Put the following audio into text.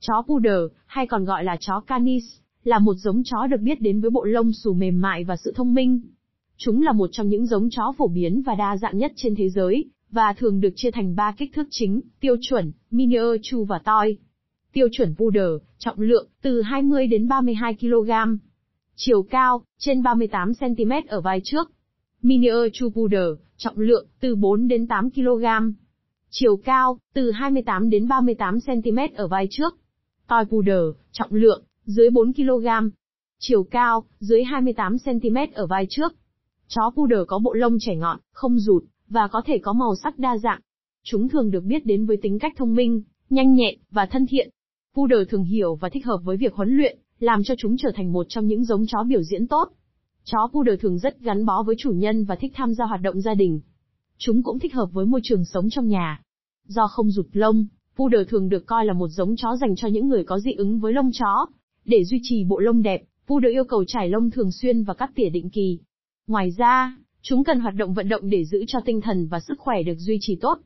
Chó Poodle, hay còn gọi là chó Canis, là một giống chó được biết đến với bộ lông xù mềm mại và sự thông minh. Chúng là một trong những giống chó phổ biến và đa dạng nhất trên thế giới, và thường được chia thành 3 kích thước chính, tiêu chuẩn, miniature và toy. Tiêu chuẩn Poodle, trọng lượng, từ 20 đến 32 kg. Chiều cao, trên 38 cm ở vai trước. Miniature Poodle, trọng lượng, từ 4 đến 8 kg. Chiều cao, từ 28 đến 38 cm ở vai trước. Toy Poodle, trọng lượng, dưới 4 kg. Chiều cao, dưới 28 cm ở vai trước. Chó Poodle có bộ lông chảy ngọn, không rụt, và có thể có màu sắc đa dạng. Chúng thường được biết đến với tính cách thông minh, nhanh nhẹn, và thân thiện. Poodle thường hiểu và thích hợp với việc huấn luyện, làm cho chúng trở thành một trong những giống chó biểu diễn tốt. Chó Poodle thường rất gắn bó với chủ nhân và thích tham gia hoạt động gia đình. Chúng cũng thích hợp với môi trường sống trong nhà. Do không rụt lông, Poodle thường được coi là một giống chó dành cho những người có dị ứng với lông chó. Để duy trì bộ lông đẹp, Poodle yêu cầu trải lông thường xuyên và cắt tỉa định kỳ. Ngoài ra, chúng cần hoạt động vận động để giữ cho tinh thần và sức khỏe được duy trì tốt.